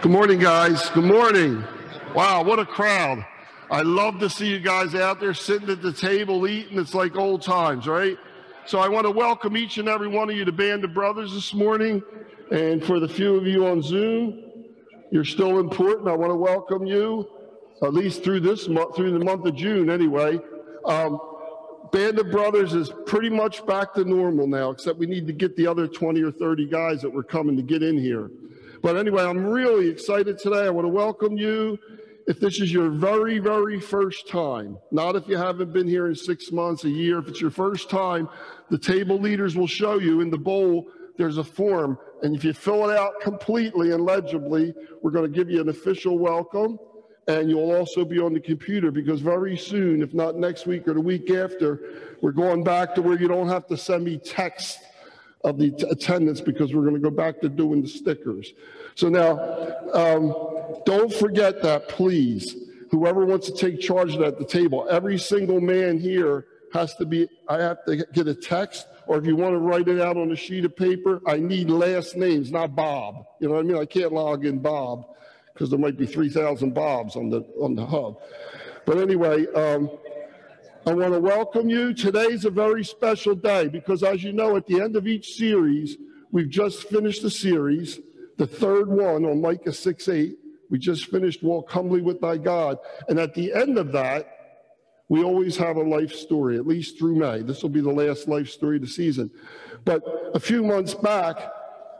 Good morning, guys. Good morning. Wow, what a crowd. I love to see you guys out there sitting at the table eating. It's like old times, right? So I want to welcome each and every one of you to Band of Brothers this morning. And for the few of you on Zoom, you're still important. I want to welcome you, at least through this month, through the month of June anyway. Um, Band of Brothers is pretty much back to normal now, except we need to get the other 20 or 30 guys that were coming to get in here. But anyway, I'm really excited today. I want to welcome you. If this is your very, very first time, not if you haven't been here in six months, a year, if it's your first time, the table leaders will show you in the bowl, there's a form. And if you fill it out completely and legibly, we're going to give you an official welcome. And you'll also be on the computer because very soon, if not next week or the week after, we're going back to where you don't have to send me text of the attendance because we're going to go back to doing the stickers. So now, um, don't forget that, please. Whoever wants to take charge of that at the table, every single man here has to be, I have to get a text, or if you want to write it out on a sheet of paper, I need last names, not Bob. You know what I mean? I can't log in Bob because there might be 3,000 Bobs on the, on the hub. But anyway, um, I want to welcome you. Today's a very special day because, as you know, at the end of each series, we've just finished the series, the third one on Micah 6 8. We just finished Walk Humbly with Thy God. And at the end of that, we always have a life story, at least through May. This will be the last life story of the season. But a few months back,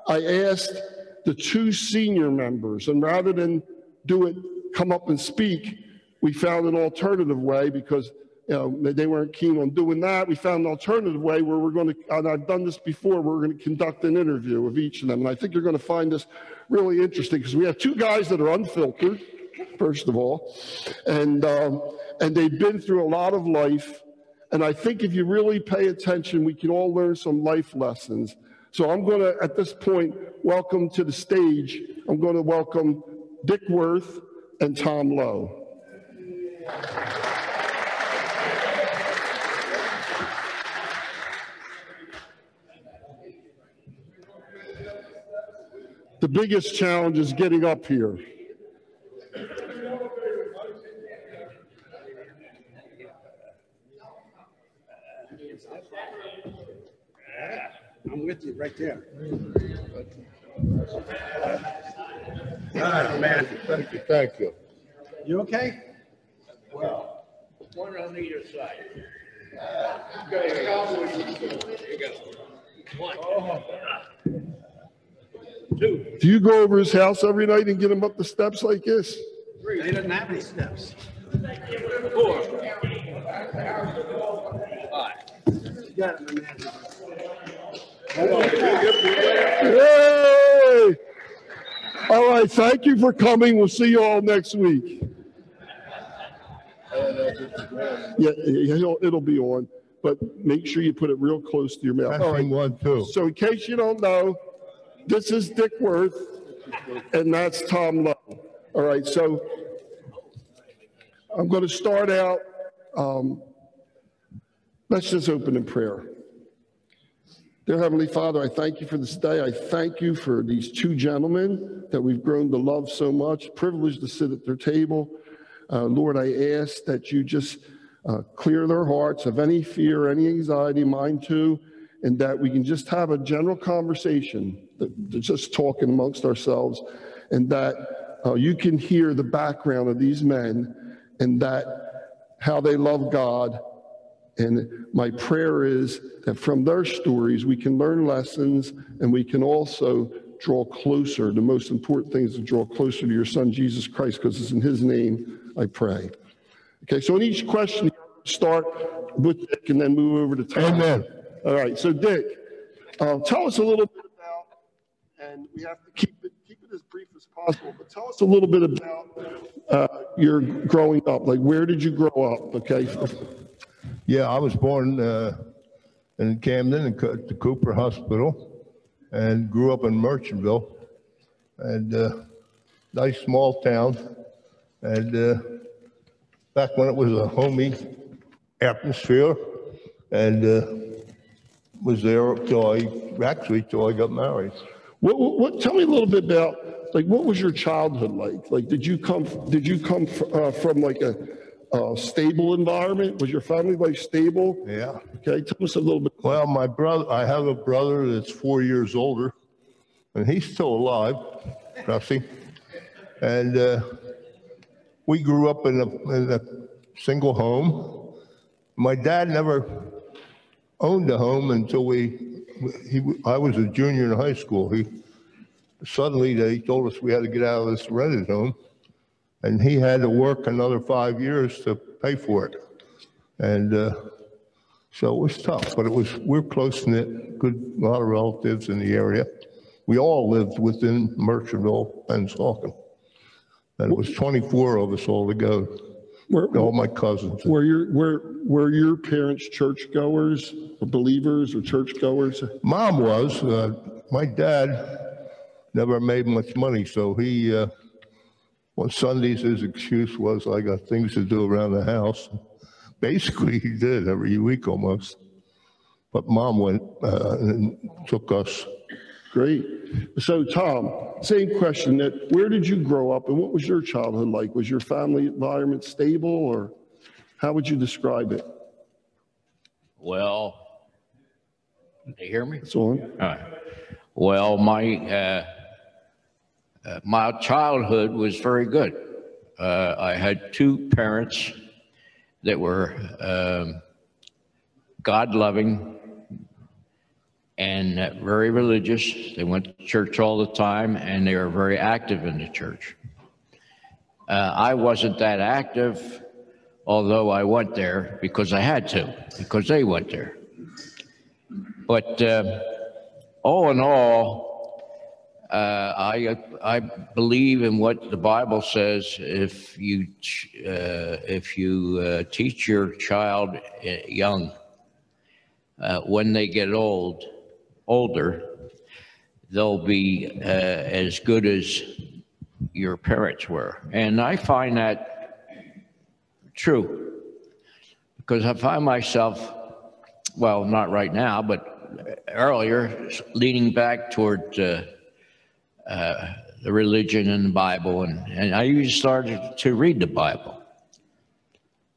I asked the two senior members, and rather than do it, come up and speak, we found an alternative way because you know, they weren't keen on doing that. We found an alternative way where we're going to, and I've done this before, we're going to conduct an interview of each of them. And I think you're going to find this really interesting because we have two guys that are unfiltered, first of all, and, um, and they've been through a lot of life. And I think if you really pay attention, we can all learn some life lessons. So I'm going to, at this point, welcome to the stage, I'm going to welcome Dick Worth and Tom Lowe. The biggest challenge is getting up here. I'm with you right there. All right, man. Thank you, thank you. You okay? Well, one on either side. There you go. One. Oh. Two. Do you go over his house every night and get him up the steps like this? They didn't have any steps. Four. Five. You got it, man. Hey! All right, thank you for coming. We'll see you all next week. Yeah, yeah, it'll, it'll be on, but make sure you put it real close to your mouth. All right. One, two. So in case you don't know, this is Dick Worth, and that's Tom Lowe. All right, so I'm going to start out. Um, let's just open in prayer. Dear Heavenly Father, I thank you for this day. I thank you for these two gentlemen that we've grown to love so much, privileged to sit at their table. Uh, Lord, I ask that you just uh, clear their hearts of any fear, any anxiety, mine too, and that we can just have a general conversation, just talking amongst ourselves, and that uh, you can hear the background of these men and that how they love God and my prayer is that from their stories, we can learn lessons and we can also draw closer. The most important thing is to draw closer to your son, Jesus Christ, because it's in his name I pray. Okay, so in each question, start with Dick and then move over to Tom. Amen. All right, so Dick, uh, tell us a little bit and we have to keep it, keep it as brief as possible, but tell us a little bit about uh, your growing up. Like, where did you grow up? Okay. Yeah, I was born uh, in Camden and Co- the Cooper Hospital and grew up in Merchantville. And uh, nice small town. And uh, back when it was a homey atmosphere and uh, was there till I, actually till I got married. What, what, tell me a little bit about like, what was your childhood like? Like, did you come, did you come f- uh, from like a, a stable environment? Was your family life stable? Yeah. Okay, tell us a little bit. Well, my brother, I have a brother that's four years older, and he's still alive, Rusty. And uh, we grew up in a, in a single home. My dad never owned a home until we, he, I was a junior in high school. He suddenly they told us we had to get out of this rented home, and he had to work another five years to pay for it. And uh, so it was tough, but it was, we're close knit, good, a lot of relatives in the area. We all lived within Merchantville and Saucon. And it was 24 of us all together, Were, all my cousins. were your, were, were your parents churchgoers or believers or churchgoers? Mom was, uh, my dad never made much money, so he, uh, on Sundays, his excuse was, I got things to do around the house. Basically, he did every week almost. But mom went uh, and took us. Great. So, Tom, same question that where did you grow up and what was your childhood like? Was your family environment stable or how would you describe it? Well, they hear me? It's on. All right. Well, my, uh, uh, my childhood was very good. Uh, I had two parents that were um, God-loving and very religious. They went to church all the time, and they were very active in the church. Uh, I wasn't that active, although I went there because I had to, because they went there. But uh, all in all, uh, I I believe in what the Bible says. If you uh, if you uh, teach your child uh, young, when they get old, older, they'll be uh, as good as your parents were, and I find that true. Because I find myself, well, not right now, but earlier, leaning back toward uh, uh, the religion and the Bible, and, and I even started to read the Bible.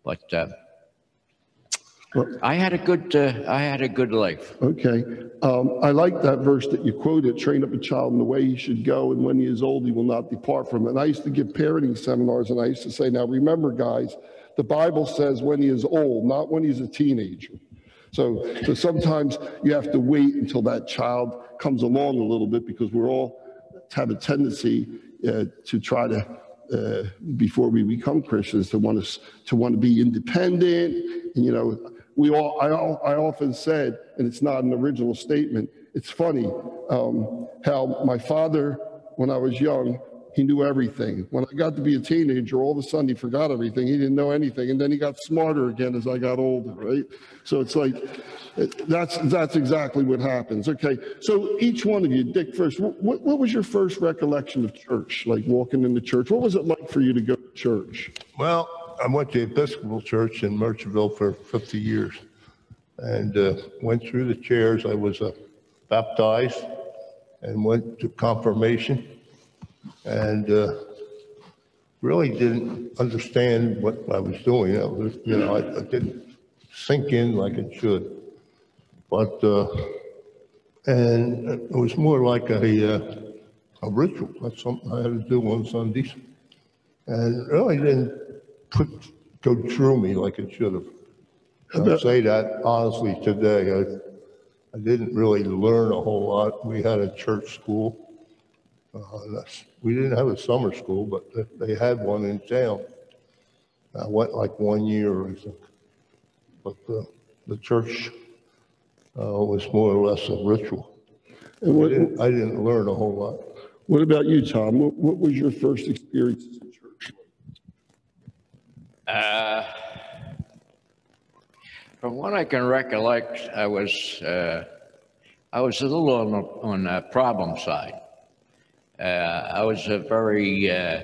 But uh, I had a good, uh, I had a good life. Okay. Um, I like that verse that you quoted, train up a child in the way he should go, and when he is old, he will not depart from it. And I used to give parenting seminars, and I used to say, now remember, guys, the Bible says when he is old, not when he's a teenager. So, so sometimes you have to wait until that child comes along a little bit because we're all have a tendency uh, to try to, uh, before we become Christians, to want to to want to be independent. And, you know, we all I, I often said, and it's not an original statement. It's funny um, how my father, when I was young, he knew everything. When I got to be a teenager, all of a sudden he forgot everything. He didn't know anything, and then he got smarter again as I got older. Right? So it's like that's that's exactly what happens. Okay. So each one of you, Dick, first, what what was your first recollection of church? Like walking into church, what was it like for you to go to church? Well, I went to Episcopal Church in Merchantville for 50 years and uh, went through the chairs. I was uh, baptized and went to confirmation and uh, really didn't understand what I was doing. I was, you know, I, I didn't sink in like it should. But, uh, and it was more like a, uh, a ritual. That's something I had to do on Sundays. And really didn't put, go through me like it should have. I'd say that honestly today. I, I didn't really learn a whole lot. We had a church school. Uh, we didn't have a summer school, but they had one in town. I went like one year, I think. But uh, the church uh, was more or less a ritual. And I didn't, I didn't learn a whole lot. what about you, Tom? What, what was your first experience? Uh, from what I can recollect, I was uh, I was a little on the, on the problem side. Uh, I was a very uh,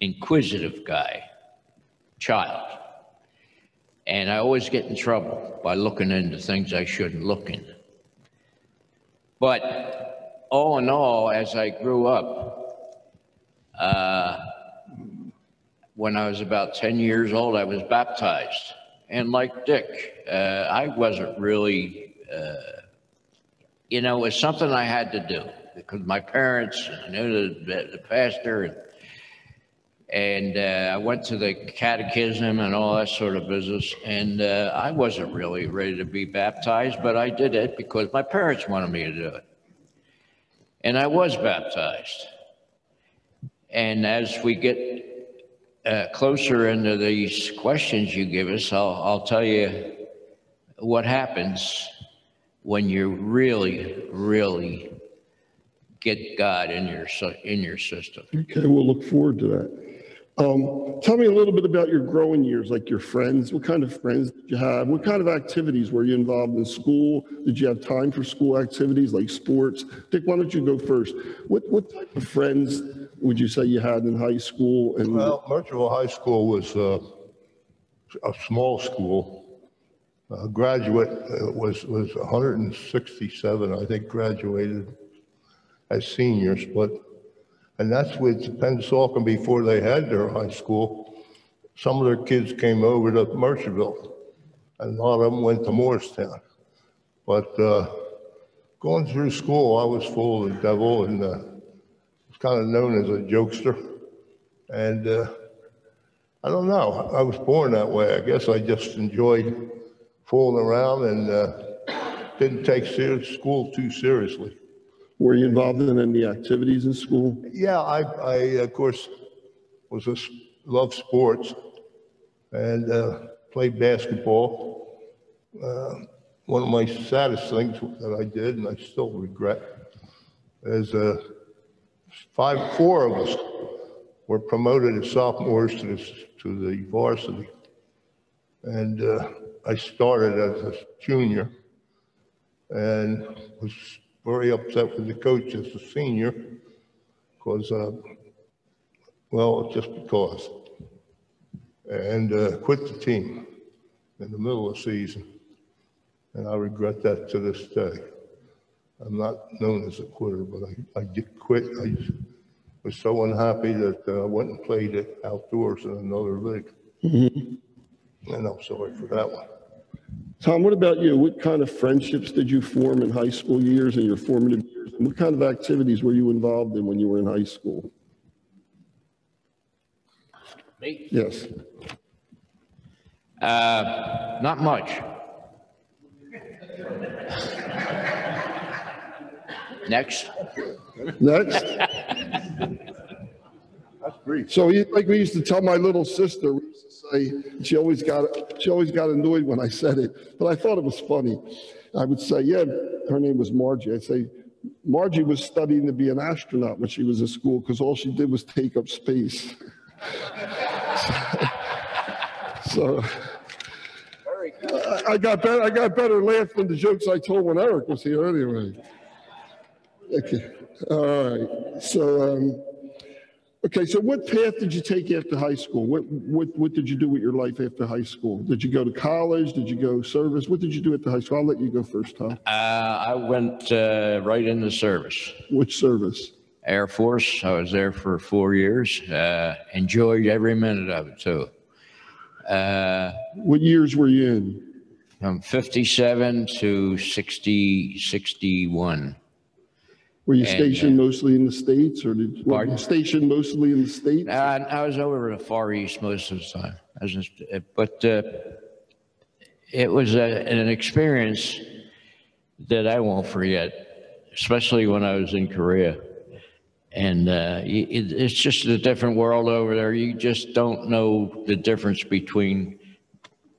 inquisitive guy, child, and I always get in trouble by looking into things I shouldn't look into. But all in all, as I grew up, uh, when I was about 10 years old, I was baptized. And like Dick, uh, I wasn't really, uh, you know, it was something I had to do because my parents, I knew the, the pastor, and, and uh, I went to the catechism and all that sort of business. And uh, I wasn't really ready to be baptized, but I did it because my parents wanted me to do it. And I was baptized. And as we get uh, closer into these questions you give us, I'll, I'll tell you what happens when you really, really get God in your in your system. Okay, we'll look forward to that. Um, tell me a little bit about your growing years, like your friends. What kind of friends did you have? What kind of activities were you involved in school? Did you have time for school activities like sports? Dick, why don't you go first? What what type of friends would you say you had in high school? And Well, Merchant High School was uh, a small school. Uh, Graduate uh, was, was 167, I think, graduated as seniors, but, and that's with Pennsauken before they had their high school. Some of their kids came over to Merchantville, and a lot of them went to Moorestown. But uh, going through school, I was full of the devil and uh, was kind of known as a jokester. And uh, I don't know, I was born that way. I guess I just enjoyed fooling around and uh, didn't take school too seriously. Were you involved in any activities in school? Yeah, I, I of course, was a loved sports and uh, played basketball. Uh, one of my saddest things that I did, and I still regret, is uh, five, four of us were promoted as sophomores to the, to the varsity. And uh, I started as a junior and was very upset with the coach as a senior because, uh, well, just because. And uh, quit the team in the middle of the season. And I regret that to this day. I'm not known as a quitter, but I, I did quit. I was so unhappy that uh, I went and played it outdoors in another league. And I'm sorry for that one. Tom, what about you? What kind of friendships did you form in high school years and your formative years? And what kind of activities were you involved in when you were in high school? Me? Yes. Uh, not much. Next. Next. That's great. So like we used to tell my little sister, we used to say, she always got, she always got annoyed when I said it, but I thought it was funny. I would say, yeah, her name was Margie. I'd say, Margie was studying to be an astronaut when she was in school because all she did was take up space. So I- I got better, I got better laugh than the jokes I told when Eric was here anyway. Okay, all right. So, um, okay, so what path did you take after high school? What, what, what did you do with your life after high school? Did you go to college? Did you go service? What did you do at the high school? I'll let you go first, Tom. Uh, I went uh, right into service. Which service? Air Force. I was there for four years. Uh, enjoyed every minute of it too. Uh, What years were you in? from 57 to 60, 61. Were you And, stationed mostly in the States or did, were Pardon? you stationed mostly in the States? Uh, I was over in the Far East most of the time. I was just, but uh, it was a, an experience that I won't forget, especially when I was in Korea. And uh, y- it, it's just a different world over there. You just don't know the difference between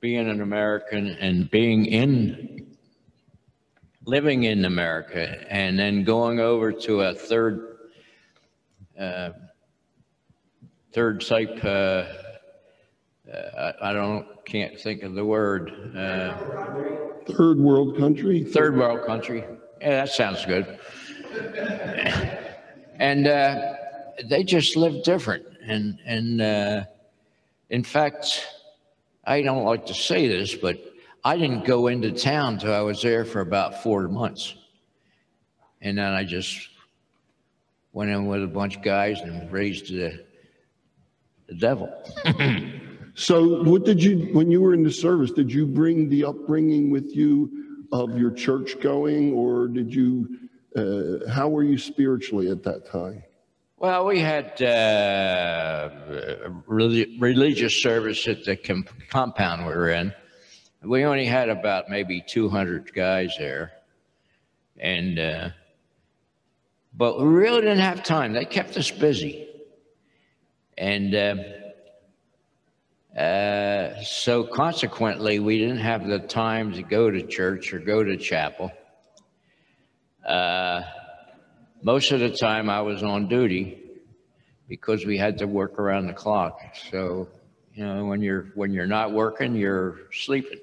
being an American and being in, living in America, and then going over to a third third type, uh, uh, I I don't, can't think of the word, uh, Third world country? third world country. Yeah, that sounds good. And uh, they just live different. And, and uh, in fact, I don't like to say this, but I didn't go into town till I was there for about four months. And then I just went in with a bunch of guys and raised the, the devil. So what did you, when you were in the service, did you bring the upbringing with you of your church going or did you, uh, how were you spiritually at that time? Well, we had uh, reli- religious service at the com- compound we were in. We only had about maybe 200 guys there. And, uh, but we really didn't have time. They kept us busy. And uh, uh, so consequently, we didn't have the time to go to church or go to chapel. Uh, most of the time I was on duty because we had to work around the clock. So, you know, when you're when you're not working, you're sleeping.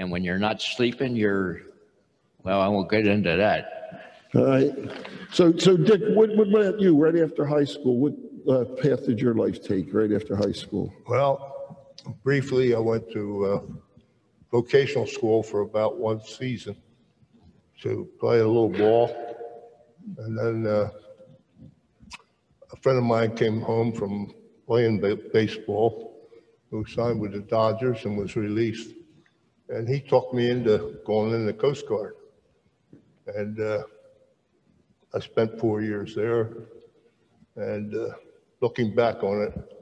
And when you're not sleeping, you're well, I won't get into that. All right. So, so Dick, what, what about you? Right after high school, what uh, path did your life take right after high school? Well, briefly, I went to uh, vocational school for about one season to play a little ball. And then uh, a friend of mine came home from playing baseball, who signed with the Dodgers and was released. And he talked me into going in the Coast Guard. And uh, I spent four years there. And uh, looking back on it,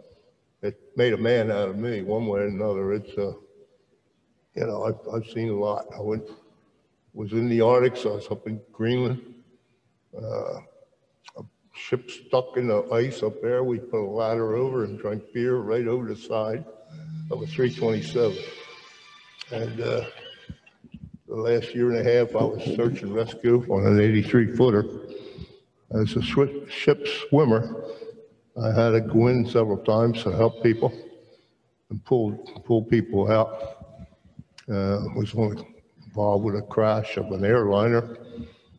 it made a man out of me, one way or another. It's, uh, you know, I've, I've seen a lot. I went, was in the Arctic, so I was up in Greenland. Uh, a ship stuck in the ice up there. We put a ladder over and drank beer right over the side of a 327. And uh, the last year and a half, I was search and rescue on an 83 footer. As a swi- ship swimmer, I had to go in several times to help people and pull, pull people out. Uh, was only involved with a crash of an airliner.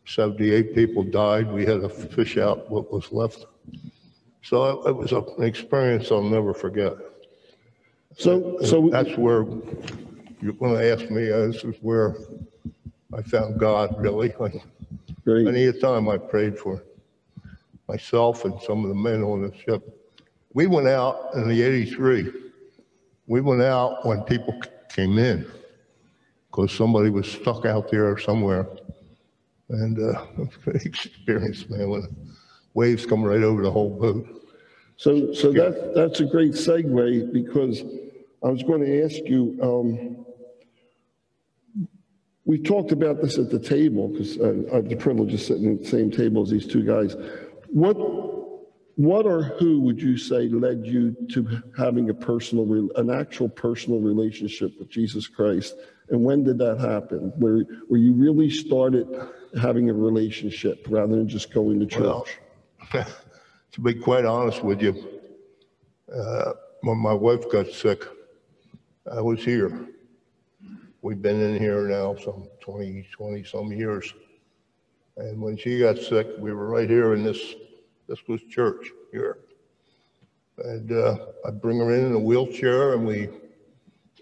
78 people died. We had to fish out what was left. So it was a- an experience I'll never forget. So, so, That's where, you want to ask me, uh, this is where I found God, really. Like, great. Many a time I prayed for myself and some of the men on the ship. We went out in the 83. We went out when people came in because somebody was stuck out there somewhere. And uh, it was experience, man, when waves come right over the whole boat. So, so that, that's a great segue because I was going to ask you, um, we talked about this at the table because I have the privilege of sitting at the same table as these two guys. What, what or who would you say led you to having a personal, an actual personal relationship with Jesus Christ? And when did that happen? Where, where you really started having a relationship rather than just going to Well, church? to be quite honest with you, uh, when my wife got sick, I was here. We've been in here now some 20, 20 some years. And when she got sick, we were right here in this, this was church here. And uh, I bring her in in a wheelchair and we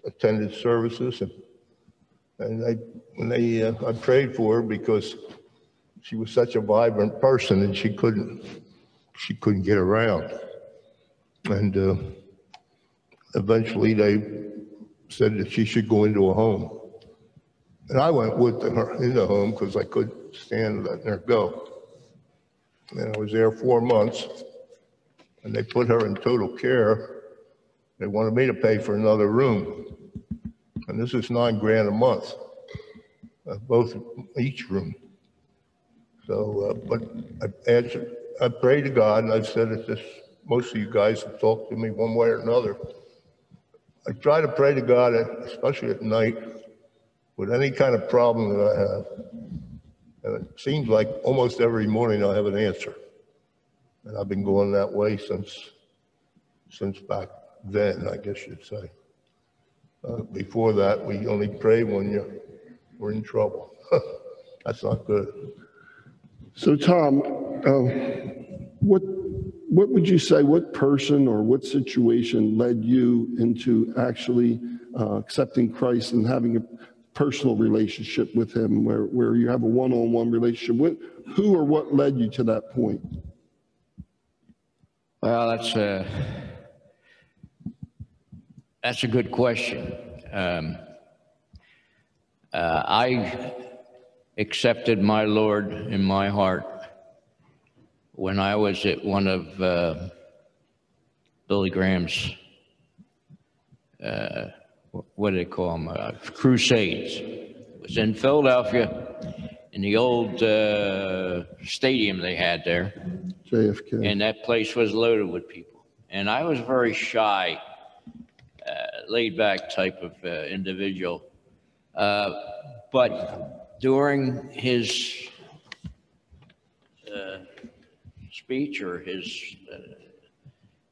attended services and, and I, when they, uh, I prayed for her because she was such a vibrant person and she couldn't, she couldn't get around. And uh, eventually they said that she should go into a home. And I went with her in the home because I couldn't stand letting her go. And I was there four months and they put her in total care. They wanted me to pay for another room. And this is nine grand a month, uh, both, each room. So, uh, but I answered, I prayed to God and I said that this, most of you guys have talked to me one way or another. I try to pray to God, especially at night, with any kind of problem that I have. And it seems like almost every morning I have an answer. And I've been going that way since, since back then, I guess you'd say. Uh, before that, we only pray when you we're in trouble. That's not good. So Tom, uh, what, what would you say, what person or what situation led you into actually uh, accepting Christ and having a personal relationship with him where, where you have a one-on-one relationship? What, who or what led you to that point? Well, that's a, that's a good question. Um, uh, I accepted my Lord in my heart when I was at one of uh, Billy Graham's, uh, what do they call them, uh, crusades. It was in Philadelphia, in the old uh, stadium they had there. JFK. And that place was loaded with people. And I was very shy, uh, laid back type of uh, individual. Uh, but during his uh, speech or his uh,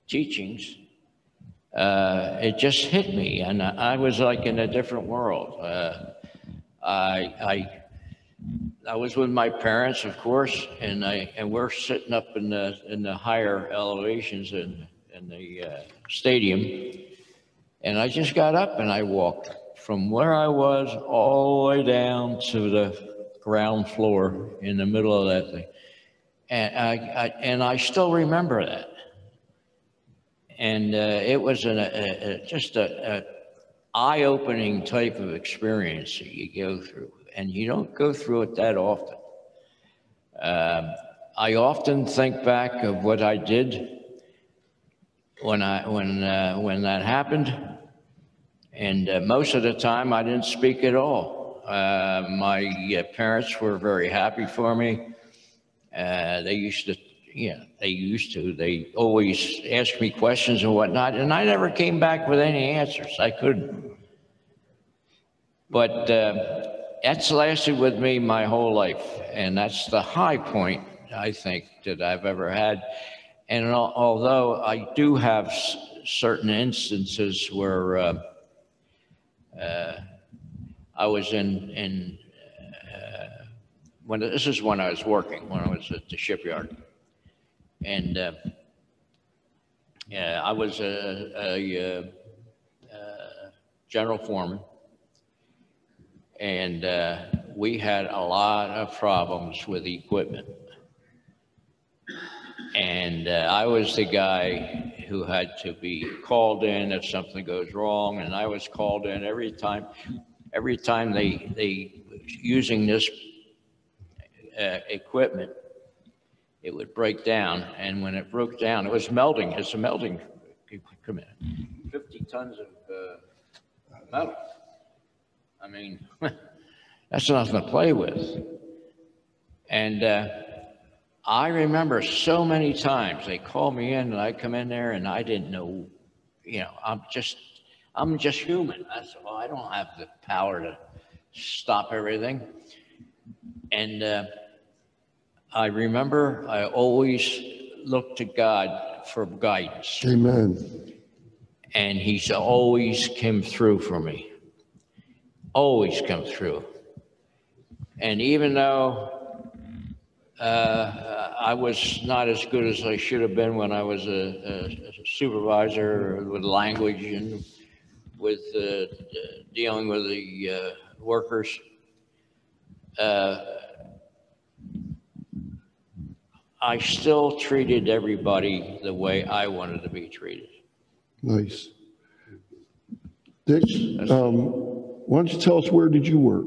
teachings, uh, it just hit me. And I was like in a different world. Uh, I, I I was with my parents, of course, and I, and we're sitting up in the, in the higher elevations in, in the uh, stadium. And I just got up and I walked from where I was all the way down to the ground floor in the middle of that thing. And I, I and I still remember that. And uh, it was an, a, a, just a, a eye-opening type of experience that you go through, and you don't go through it that often. Um, I often think back of what I did when I when uh, when that happened, and uh, most of the time I didn't speak at all. Uh, my uh, parents were very happy for me. Uh, they used to, yeah, they used to. They always asked me questions and whatnot, and I never came back with any answers. I couldn't. But uh, that's lasted with me my whole life, and that's the high point I think that I've ever had. And al- although I do have certain instances where uh, uh, I was in in when this is when I was working when I was at the shipyard, and uh, yeah, I was a, a, uh uh general foreman, and uh, we had a lot of problems with equipment. And uh, I was the guy who had to be called in if something goes wrong, and I was called in every time. Every time they they using this uh, equipment, it would break down, and when it broke down, it was melting. It's a melting equipment, 50 tons of uh, metal. I mean, that's nothing to play with. And uh, I remember so many times they called me in and I come in there and I didn't know, you know, I'm just, I'm just human. That's all. I don't have the power to stop everything. And uh, I remember I always looked to God for guidance Amen. and he's always come through for me. Always come through. And even though uh, I was not as good as I should have been when I was a, a supervisor with language and with uh, dealing with the uh, workers, uh, I still treated everybody the way I wanted to be treated. Nice. Dick, um, why don't you tell us where did you work?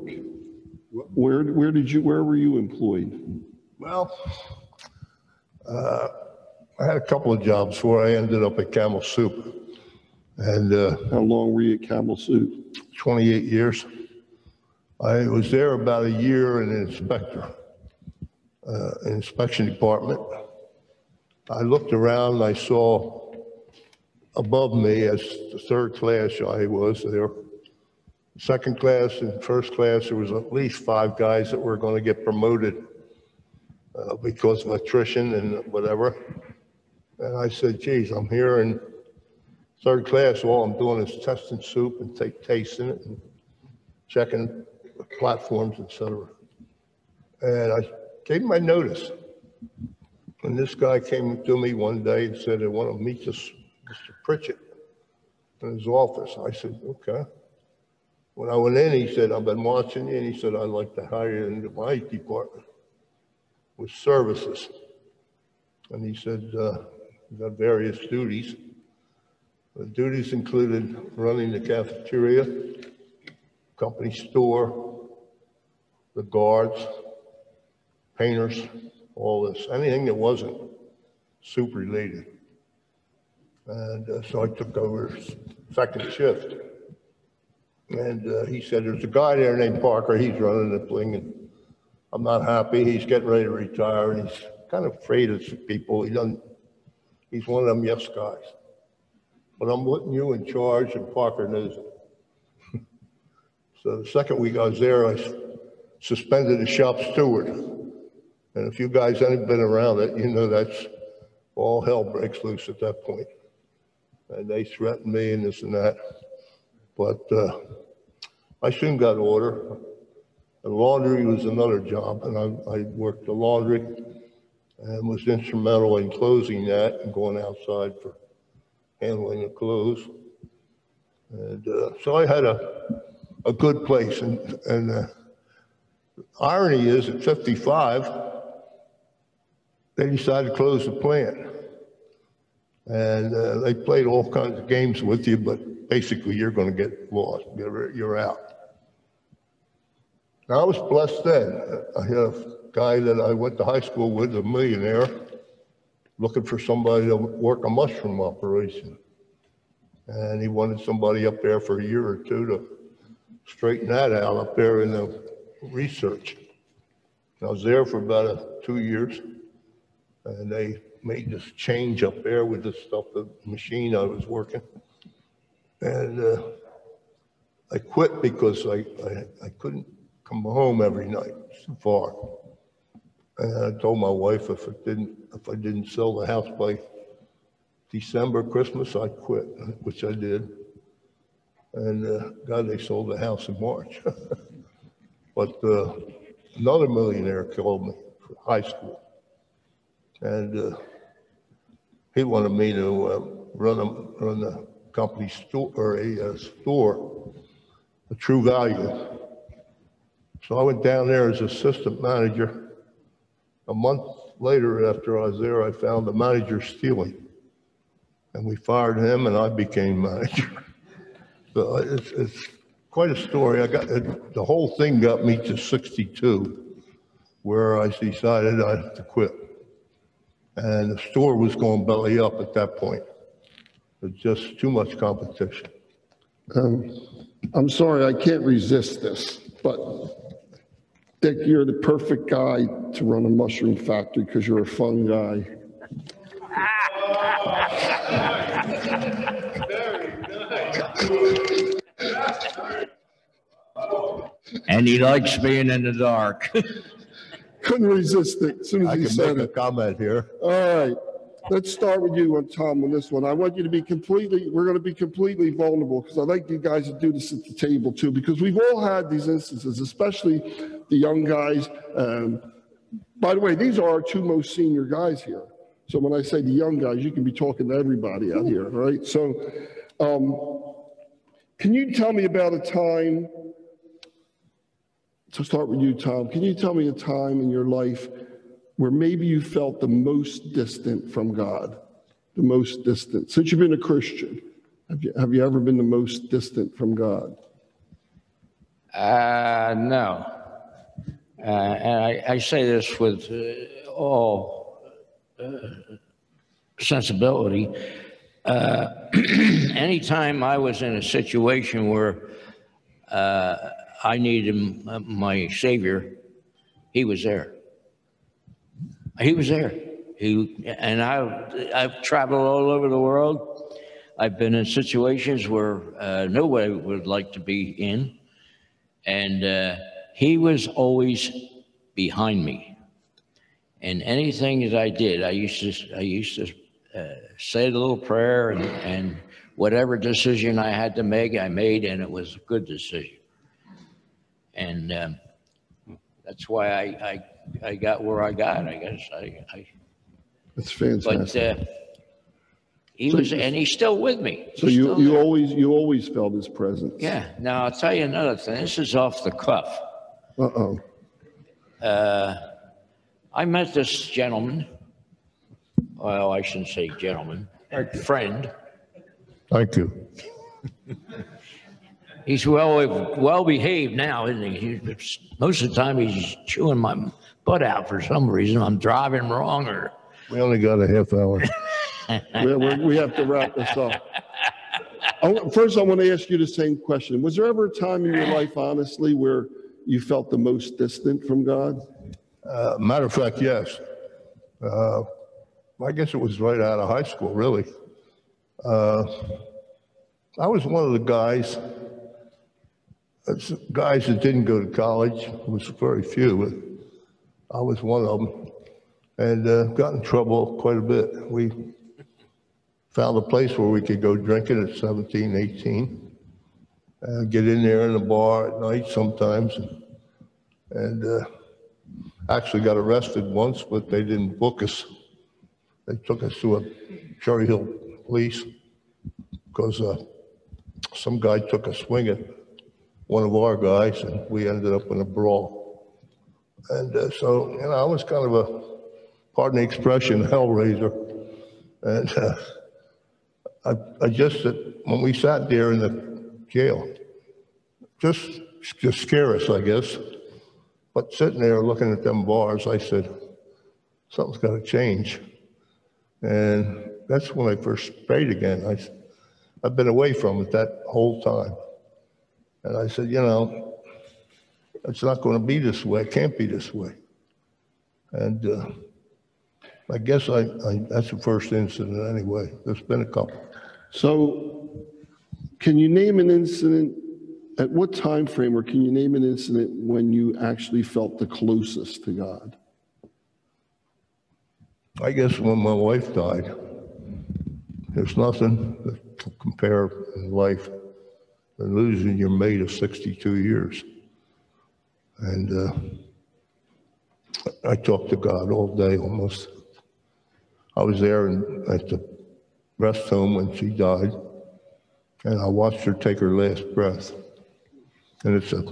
Where, where did you, where were you employed? Well, uh, I had a couple of jobs before I ended up at Campbell Soup. And uh, How long were you at Campbell Soup? 28 years. I was there about a year in inspector, uh, inspection department. I looked around, I saw above me as the third class I was there. Second class and first class, there was at least five guys that were going to get promoted uh, because of attrition and whatever. And I said, geez, I'm here in third class, all I'm doing is testing soup and take tasting it and checking platforms, et cetera. And I gave my notice. And this guy came to me one day and said, I want to meet this Mr. Pritchett in his office. I said, okay. When I went in, he said, I've been watching you, and he said, I'd like to hire you into my department with services. And he said, uh, got various duties. The duties included running the cafeteria, company store, the guards, painters, all this, anything that wasn't soup related. And uh, so I took over second shift. And uh, he said, there's a guy there named Parker, he's running the thing, and I'm not happy, he's getting ready to retire, and he's kind of afraid of people, he doesn't, he's one of them yes guys. But I'm putting you in charge, and Parker knows it. So the second week I was there, I suspended the shop steward. And if you guys haven't been around it, you know that's, all hell breaks loose at that point. And they threatened me and this and that. But uh, I soon got order. And laundry was another job, and I, I worked the laundry and was instrumental in closing that and going outside for handling the clothes. And uh, so I had a, a good place, and, and uh, irony is at 55, they decided to close the plant. And uh, they played all kinds of games with you, but basically you're going to get lost. You're, you're out. Now, I was blessed then. I had a guy that I went to high school with, a millionaire, looking for somebody to work a mushroom operation. And he wanted somebody up there for a year or two to straighten that out up there in the research. I was there for about uh, two years. And they made this change up there with the stuff, the machine I was working. And uh, I quit because I, I, I couldn't come home every night, too far. And I told my wife if it didn't, if I didn't sell the house by December, Christmas, I'd quit, which I did. And uh, God, they sold the house in March. But uh, another millionaire called me for high school. And uh, he wanted me to uh, run a, run a company store, or a uh, store, a True Value. So I went down there as assistant manager. A month later, after I was there, I found the manager stealing. And we fired him and I became manager. So it's, it's quite a story. I got, it- the whole thing got me to 62, where I decided I had to quit. And the store was going belly up at that point. It's just too much competition. Um, I'm sorry, I can't resist this, but Dick, you're the perfect guy to run a mushroom factory because you're a fun guy. And he likes being in the dark. Couldn't resist it as soon I as he can said make a it. comment here. All right, let's start with you and Tom on this one. I want you to be completely, we're going to be completely vulnerable because I'd like you guys to do this at the table too, because we've all had these instances, especially the young guys. Um, By the way, these are our two most senior guys here. So when I say the young guys, you can be talking to everybody out here, right? So um, can you tell me about a time, to start with you, Tom, can you tell me a time in your life where maybe you felt the most distant from God? The most distant, since you've been a Christian, have you, have you ever been the most distant from God? Uh, no. Uh, and I, I say this with uh, all uh, sensibility. Uh, anytime I was in a situation where uh, I needed my Savior, He was there. He was there. He, and I, I've traveled all over the world. I've been in situations where uh, nobody would like to be in. And uh, he was always behind me. And anything that I did, I used to, I used to uh, say a little prayer and, and whatever decision I had to make, I made, and it was a good decision. And um, that's why I, I, I got where I got, I guess. I, I, That's but fantastic. uh, he was, and he's still with me. So He's you, still you there. always, you always felt his presence? Yeah. Now I'll tell you another thing. This is off the cuff. Uh-oh. I met this gentleman well, I shouldn't say gentleman, friend. Thank you. He's well, well behaved now, isn't he? He's, most of the time he's chewing my butt out for some reason. I'm driving wrong or, We only got a half hour. We, we- we have to wrap this up. I First, I want to ask you the same question. Was there ever a time in your life, honestly, where you felt the most distant from God? Uh, Matter of fact, yes. Uh, I guess it was right out of high school, really. Uh, I was one of the guys, it's guys that didn't go to college, was very few, but I was one of them, and uh, got in trouble quite a bit. We found a place where we could go drinking at 17, 18, and get in there in the bar at night sometimes, and uh, actually got arrested once, but they didn't book us. They took us to a Cherry Hill Police because uh, some guy took a swing at one of our guys, and we ended up in a brawl. And uh, so, you know, I was kind of a, pardon the expression, hellraiser. And uh, I, I just, when we sat there in the jail, just, just scare us, I guess. But sitting there looking at them bars, I said, something's got to change. And that's when I first prayed again. I, I've been away from it that whole time. And I said, you know, it's not going to be this way. It can't be this way. And uh, I guess I, I, that's the first incident anyway. There's been a couple. So can you name an incident, at what time frame, or can you name an incident when you actually felt the closest to God? I guess when my wife died, there's nothing that to compare in life than losing your mate of 62 years. And uh, I talked to God all day almost. I was there in, at the rest home when she died, and I watched her take her last breath. And it's a,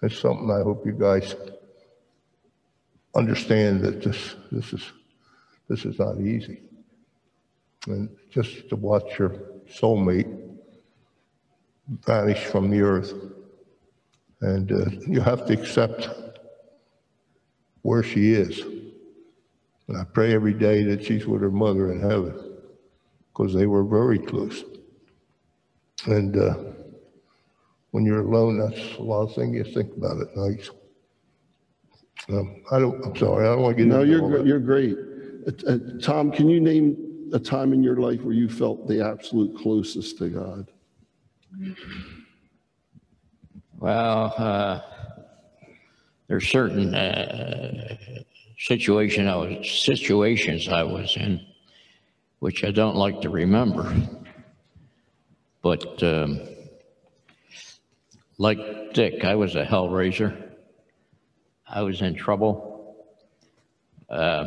it's something I hope you guys understand that this, this is, this is not easy. And just to watch your soulmate vanish from the earth. And uh, you have to accept where she is. And I pray every day that she's with her mother in heaven because they were very close. And uh, when you're alone, that's a lot of things you think about at night. Um, I don't, I'm sorry, I don't want to get No, you're, all gr- that. you're great. Uh, uh, Tom, can you name a time in your life where you felt the absolute closest to God? Well, uh, there's certain, uh, situation I was, situations I was in, which I don't like to remember. But, um, like Dick, I was a hellraiser. I was in trouble. Uh,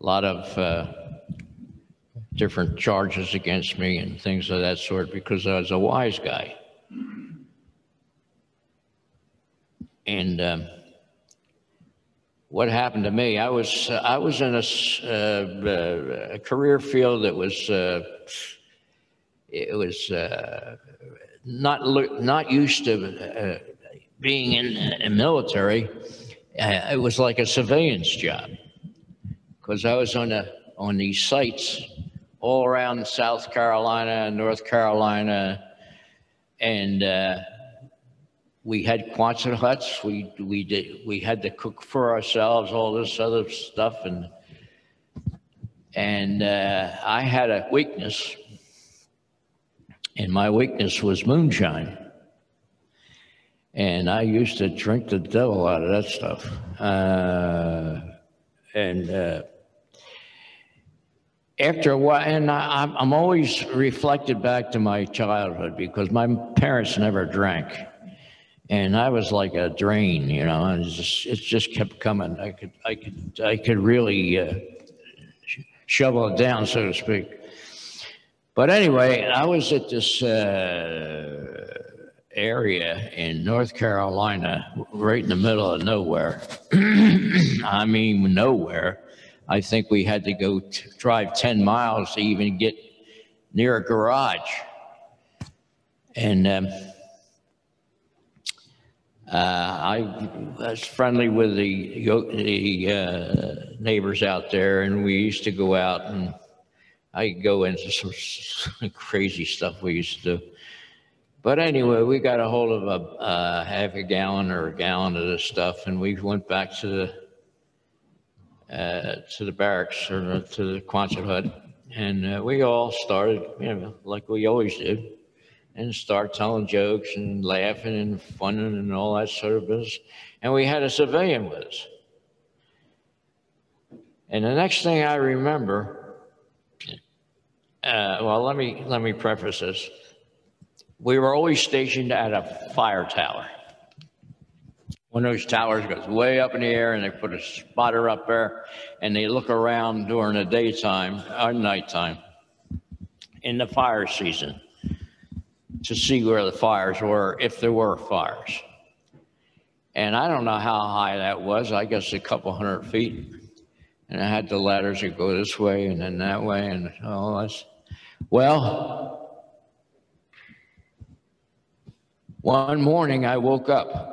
A lot of uh, different charges against me and things of that sort because I was a wise guy. And um, what happened to me, I was, I was in a, uh, a career field that was, uh, it was uh, not, not used to uh, being in military. Uh, It was like a civilian's job because I was on the, on these sites all around South Carolina and North Carolina. And uh, we had Quonset huts. We, we did, we had to cook for ourselves, all this other stuff. And, and uh, I had a weakness. And my weakness was moonshine. And I used to drink the devil out of that stuff. Uh, and uh, after a while, and I, I'm- always reflected back to my childhood because my parents never drank. And I was like a drain, you know, and it's just, it just kept coming. I could, I could, I could really uh, sh- shovel it down, so to speak. But anyway, I was at this uh, area in North Carolina, right in the middle of nowhere. I mean, nowhere. I think we had to go drive 10 miles to even get near a garage. And um, uh, I was friendly with the, the uh, neighbors out there, and we used to go out and I go into some crazy stuff we used to do. But anyway, we got a hold of a uh, half a gallon or a gallon of this stuff, and we went back to the to the barracks or to the Quonset hut, and uh, we all started, you know, like we always do, and start telling jokes and laughing and funning and all that sort of business. And we had a civilian with us. And the next thing I remember, uh, well, let me let me preface this. We were always stationed at a fire tower. One of those towers goes way up in the air, and they put a spotter up there, and they look around during the daytime or nighttime in the fire season to see where the fires were, if there were fires. And I don't know how high that was. I guess a couple hundred feet. And I had the ladders that go this way and then that way, and all that's. Well, one morning I woke up,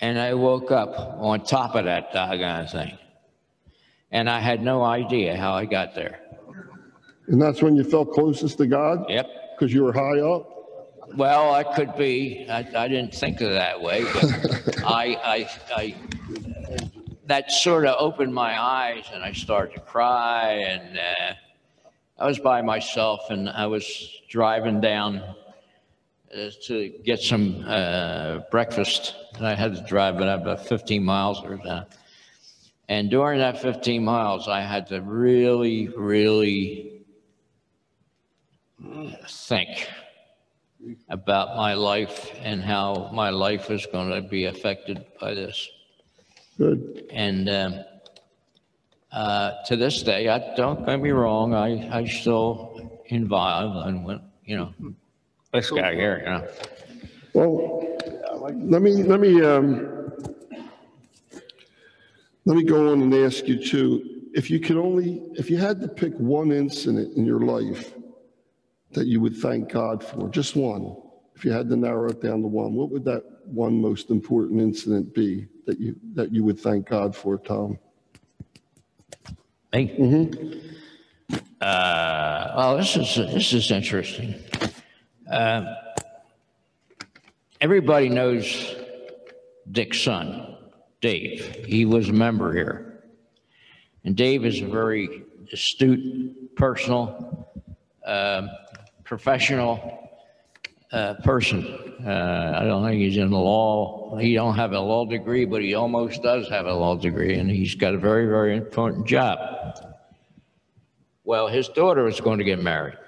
and I woke up on top of that doggone thing, and I had no idea how I got there. And that's when you felt closest to God? Yep. Because you were high up? Well, I could be. I, I didn't think of it that way, but I, I, I, that sort of opened my eyes, and I started to cry. And uh, I was by myself, and I was driving down uh, to get some uh, breakfast, and I had to drive it about 15 miles or that. And during that 15 miles, I had to really, really think about my life and how my life is going to be affected by this. Good. And um, uh, to this day, I don't get me wrong, I, I still involved and went, you know, this guy here, yeah. Well, let me, let me, um, let me go on and ask you too, if you could only, if you had to pick one incident in your life that you would thank God for, just one, if you had to narrow it down to one, what would that one most important incident be that you, that you would thank God for, Tom? Me? Uh, well, this is, this is interesting. Um, Everybody knows Dick's son, Dave. He was a member here. And Dave is a very astute, personal, um, professional uh, person. Uh, I don't think he's in the law. He don't have a law degree, but he almost does have a law degree, and he's got a very, very important job. Well, his daughter is going to get married,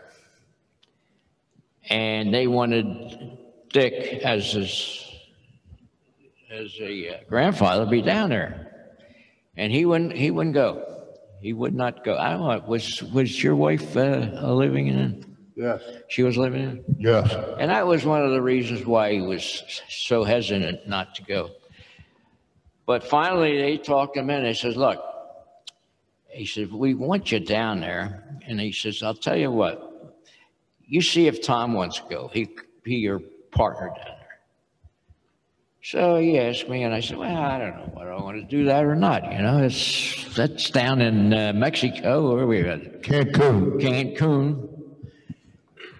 and they wanted Dick as his as a uh, grandfather be down there, and he wouldn't. He wouldn't go. He would not go. I don't know. Was was your wife uh, living in? Yes. She was living in. Yes. And that was one of the reasons why he was so hesitant not to go. But finally, they talked him in. They says, look, he said, we want you down there. And he says, I'll tell you what, you see if Tom wants to go. He be your partner down there. So he asked me, and I said, well, I don't know whether I want to do that or not. You know, it's, that's down in uh, Mexico. Where are we at? Cancun. Cancun.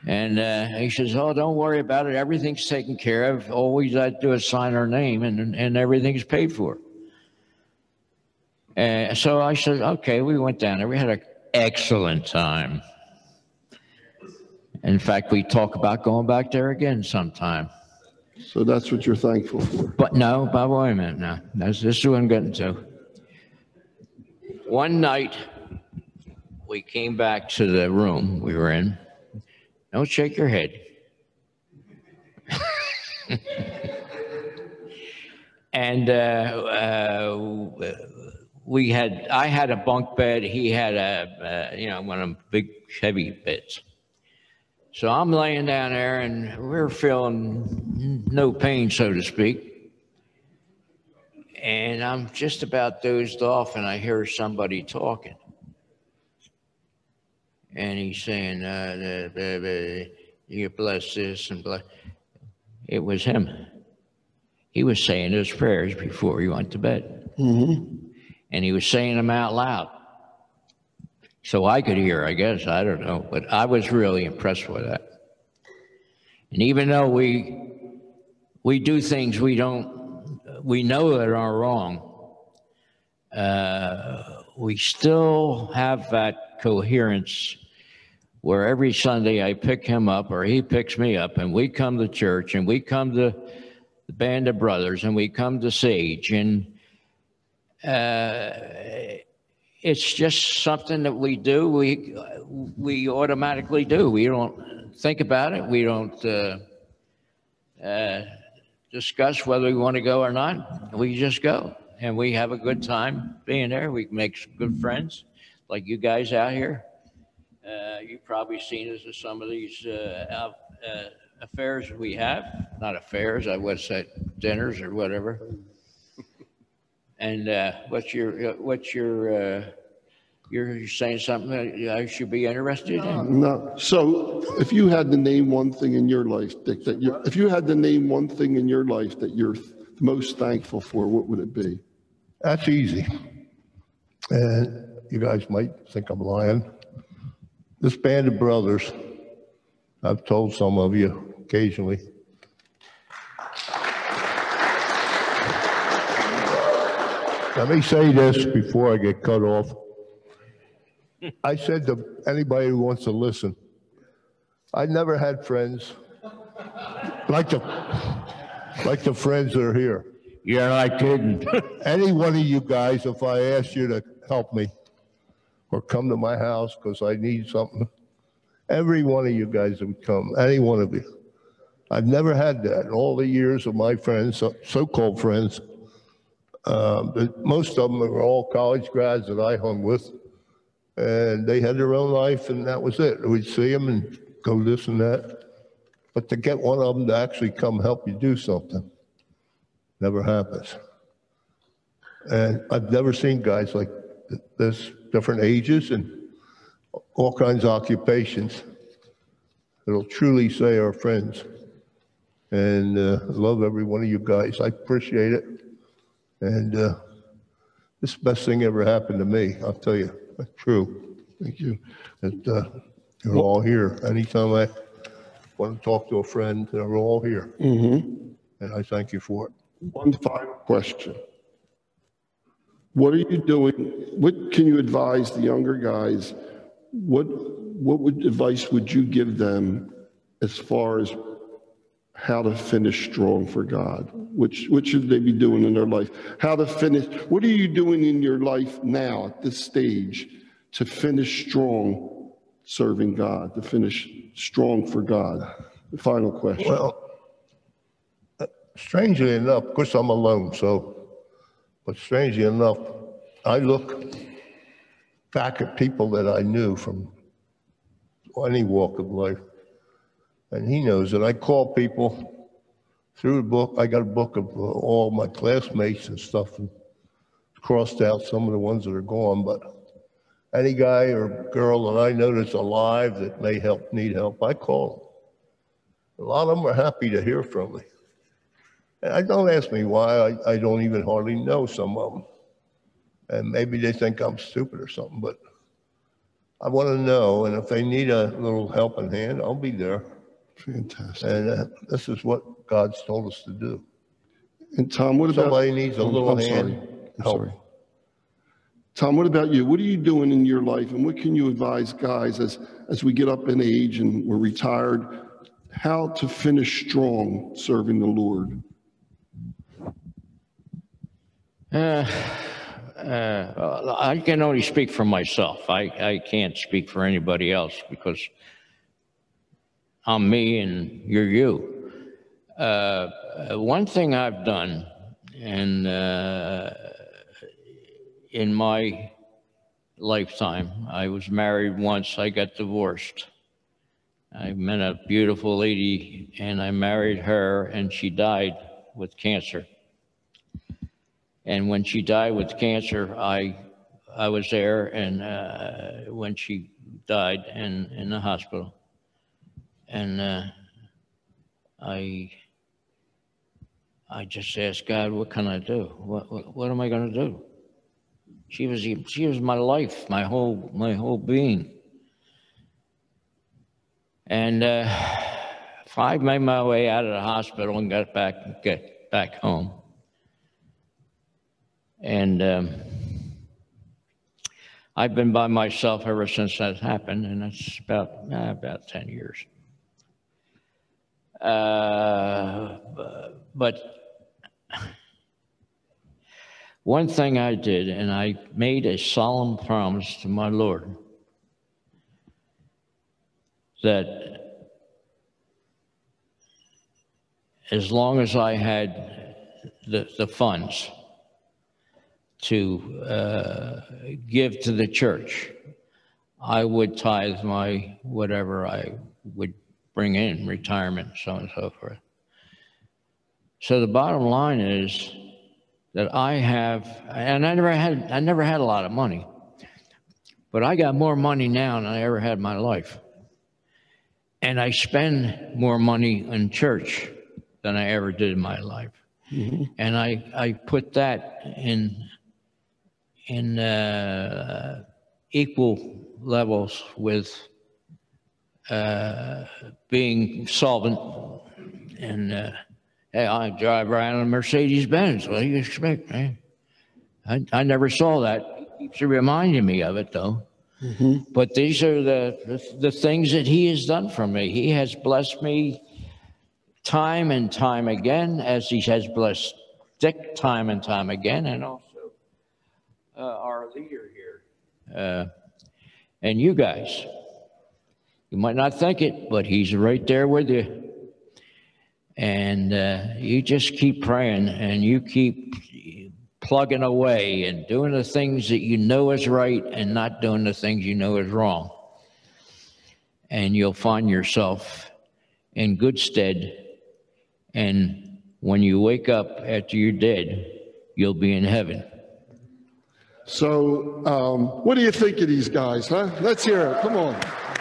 And uh, he says, "Oh, don't worry about it. Everything's taken care of. All we got to do is sign our name, and and everything's paid for." And so I said, "Okay." We went down there. We had an excellent time. In fact, we talk about going back there again sometime. So that's what you're thankful for. But no, but wait a minute now. That's, this is what I'm getting to. One night, we came back to the room we were in. Don't shake your head. and uh, uh, we had, I had a bunk bed. He had a, uh, you know, one of them big, heavy beds. So I'm laying down there and we're feeling no pain, so to speak. And I'm just about dozed off and I hear somebody talking. And he's saying, uh, the, the, the, you bless this and bless. It was him. He was saying his prayers before he went to bed. Mm-hmm. And he was saying them out loud. So I could hear, I guess, I don't know, but I was really impressed with that. And even though we, we do things we don't, we know that are wrong, uh, we still have that coherence where every Sunday I pick him up or he picks me up and we come to church and we come to the Band of Brothers and we come to Sage and uh, it's just something that we do. We we automatically do. We don't think about it. We don't uh, uh, discuss whether we want to go or not. We just go, and we have a good time being there. We make some good friends, like you guys out here. Uh, you've probably seen us at some of these uh, uh, affairs we have. Not affairs, I would say dinners or whatever. And uh, what's your, uh, what's your, uh, you're saying something that I should be interested in? No. So if you had to name one thing in your life, Dick, that you, if you had to name one thing in your life that you're most thankful for, what would it be? That's easy. And you guys might think I'm lying. This band of brothers, I've told some of you occasionally. Let me say this before I get cut off. I said to anybody who wants to listen, I never had friends like the, like the friends that are here. You're not kidding. Any one of you guys, if I asked you to help me or come to my house because I need something, every one of you guys would come, any one of you. I've never had that in all the years of my friends, so-called friends. Um, but most of them are all college grads that I hung with. And they had their own life and that was it. We'd see them and go this and that. But to get one of them to actually come help you do something, never happens. And I've never seen guys like this, different ages and all kinds of occupations that'll truly say are friends. And uh, love every one of you guys. I appreciate it. And uh, this is the best thing ever happened to me, I'll tell you. That's true. Thank you. That uh, you're all here. Anytime I want to talk to a friend, they're all here. And I thank you for it. One final question. What are you doing? What can you advise the younger guys? What, what would advice would you give them as far as how to finish strong for God? Which, what should they be doing in their life? How to finish, what are you doing in your life now at this stage to finish strong serving God, to finish strong for God? The final question. Well, uh, strangely enough, of course, I'm alone, so, but strangely enough, I look back at people that I knew from any walk of life. And he knows that I call people through the book. I got a book of uh, all my classmates and stuff and crossed out some of the ones that are gone, but any guy or girl that I know that's alive that may help, need help, I call them. A lot of them are happy to hear from me. And I don't ask me why. I, I don't even hardly know some of them. And maybe they think I'm stupid or something, but I want to know. And if they need a little helping hand, I'll be there. Fantastic. And uh, this is what God's told us to do. And Tom, what about? Somebody needs a little I'm sorry. hand. I'm help. sorry. Tom, what about you? What are you doing in your life and what can you advise guys as, as we get up in age and we're retired, how to finish strong serving the Lord? Uh, uh, I can only speak for myself. I, I can't speak for anybody else because I'm me and you're you. Uh, one thing I've done, and uh, in my lifetime, I was married once, I got divorced. I met a beautiful lady and I married her, and she died with cancer. And when she died with cancer, I, I was there and, uh, when she died in, in the hospital. And, uh, I, I just asked God, what can I do? What, what, what am I gonna do? She was, she was my life, my whole, my whole being. And, uh, I made my way out of the hospital and got back, get back home. And um, I've been by myself ever since that happened, and that's about uh, about ten years. Uh, but one thing I did, and I made a solemn promise to my Lord that as long as I had the, the funds to uh, give to the church, I would tithe my whatever I would bring in, retirement, so on and so forth. So the bottom line is that I have, and I never had, I never had a lot of money, but I got more money now than I ever had in my life. And I spend more money in church than I ever did in my life. And I, I put that in, in uh, equal levels with uh, being solvent. And uh, hey, I drive around in a Mercedes Benz. What do you expect, man? I, I never saw that. It keeps reminding me of it, though. But these are the, the, the things that he has done for me. He has blessed me time and time again, as he has blessed Dick time and time again, and also uh, our leader here. Uh, and you guys. You might not think it, but he's right there with you. And uh, you just keep praying and you keep plugging away and doing the things that you know is right and not doing the things you know is wrong. And you'll find yourself in good stead. And when you wake up after you're dead, you'll be in heaven. So, um, what do you think of these guys, huh? Let's hear it. Come on.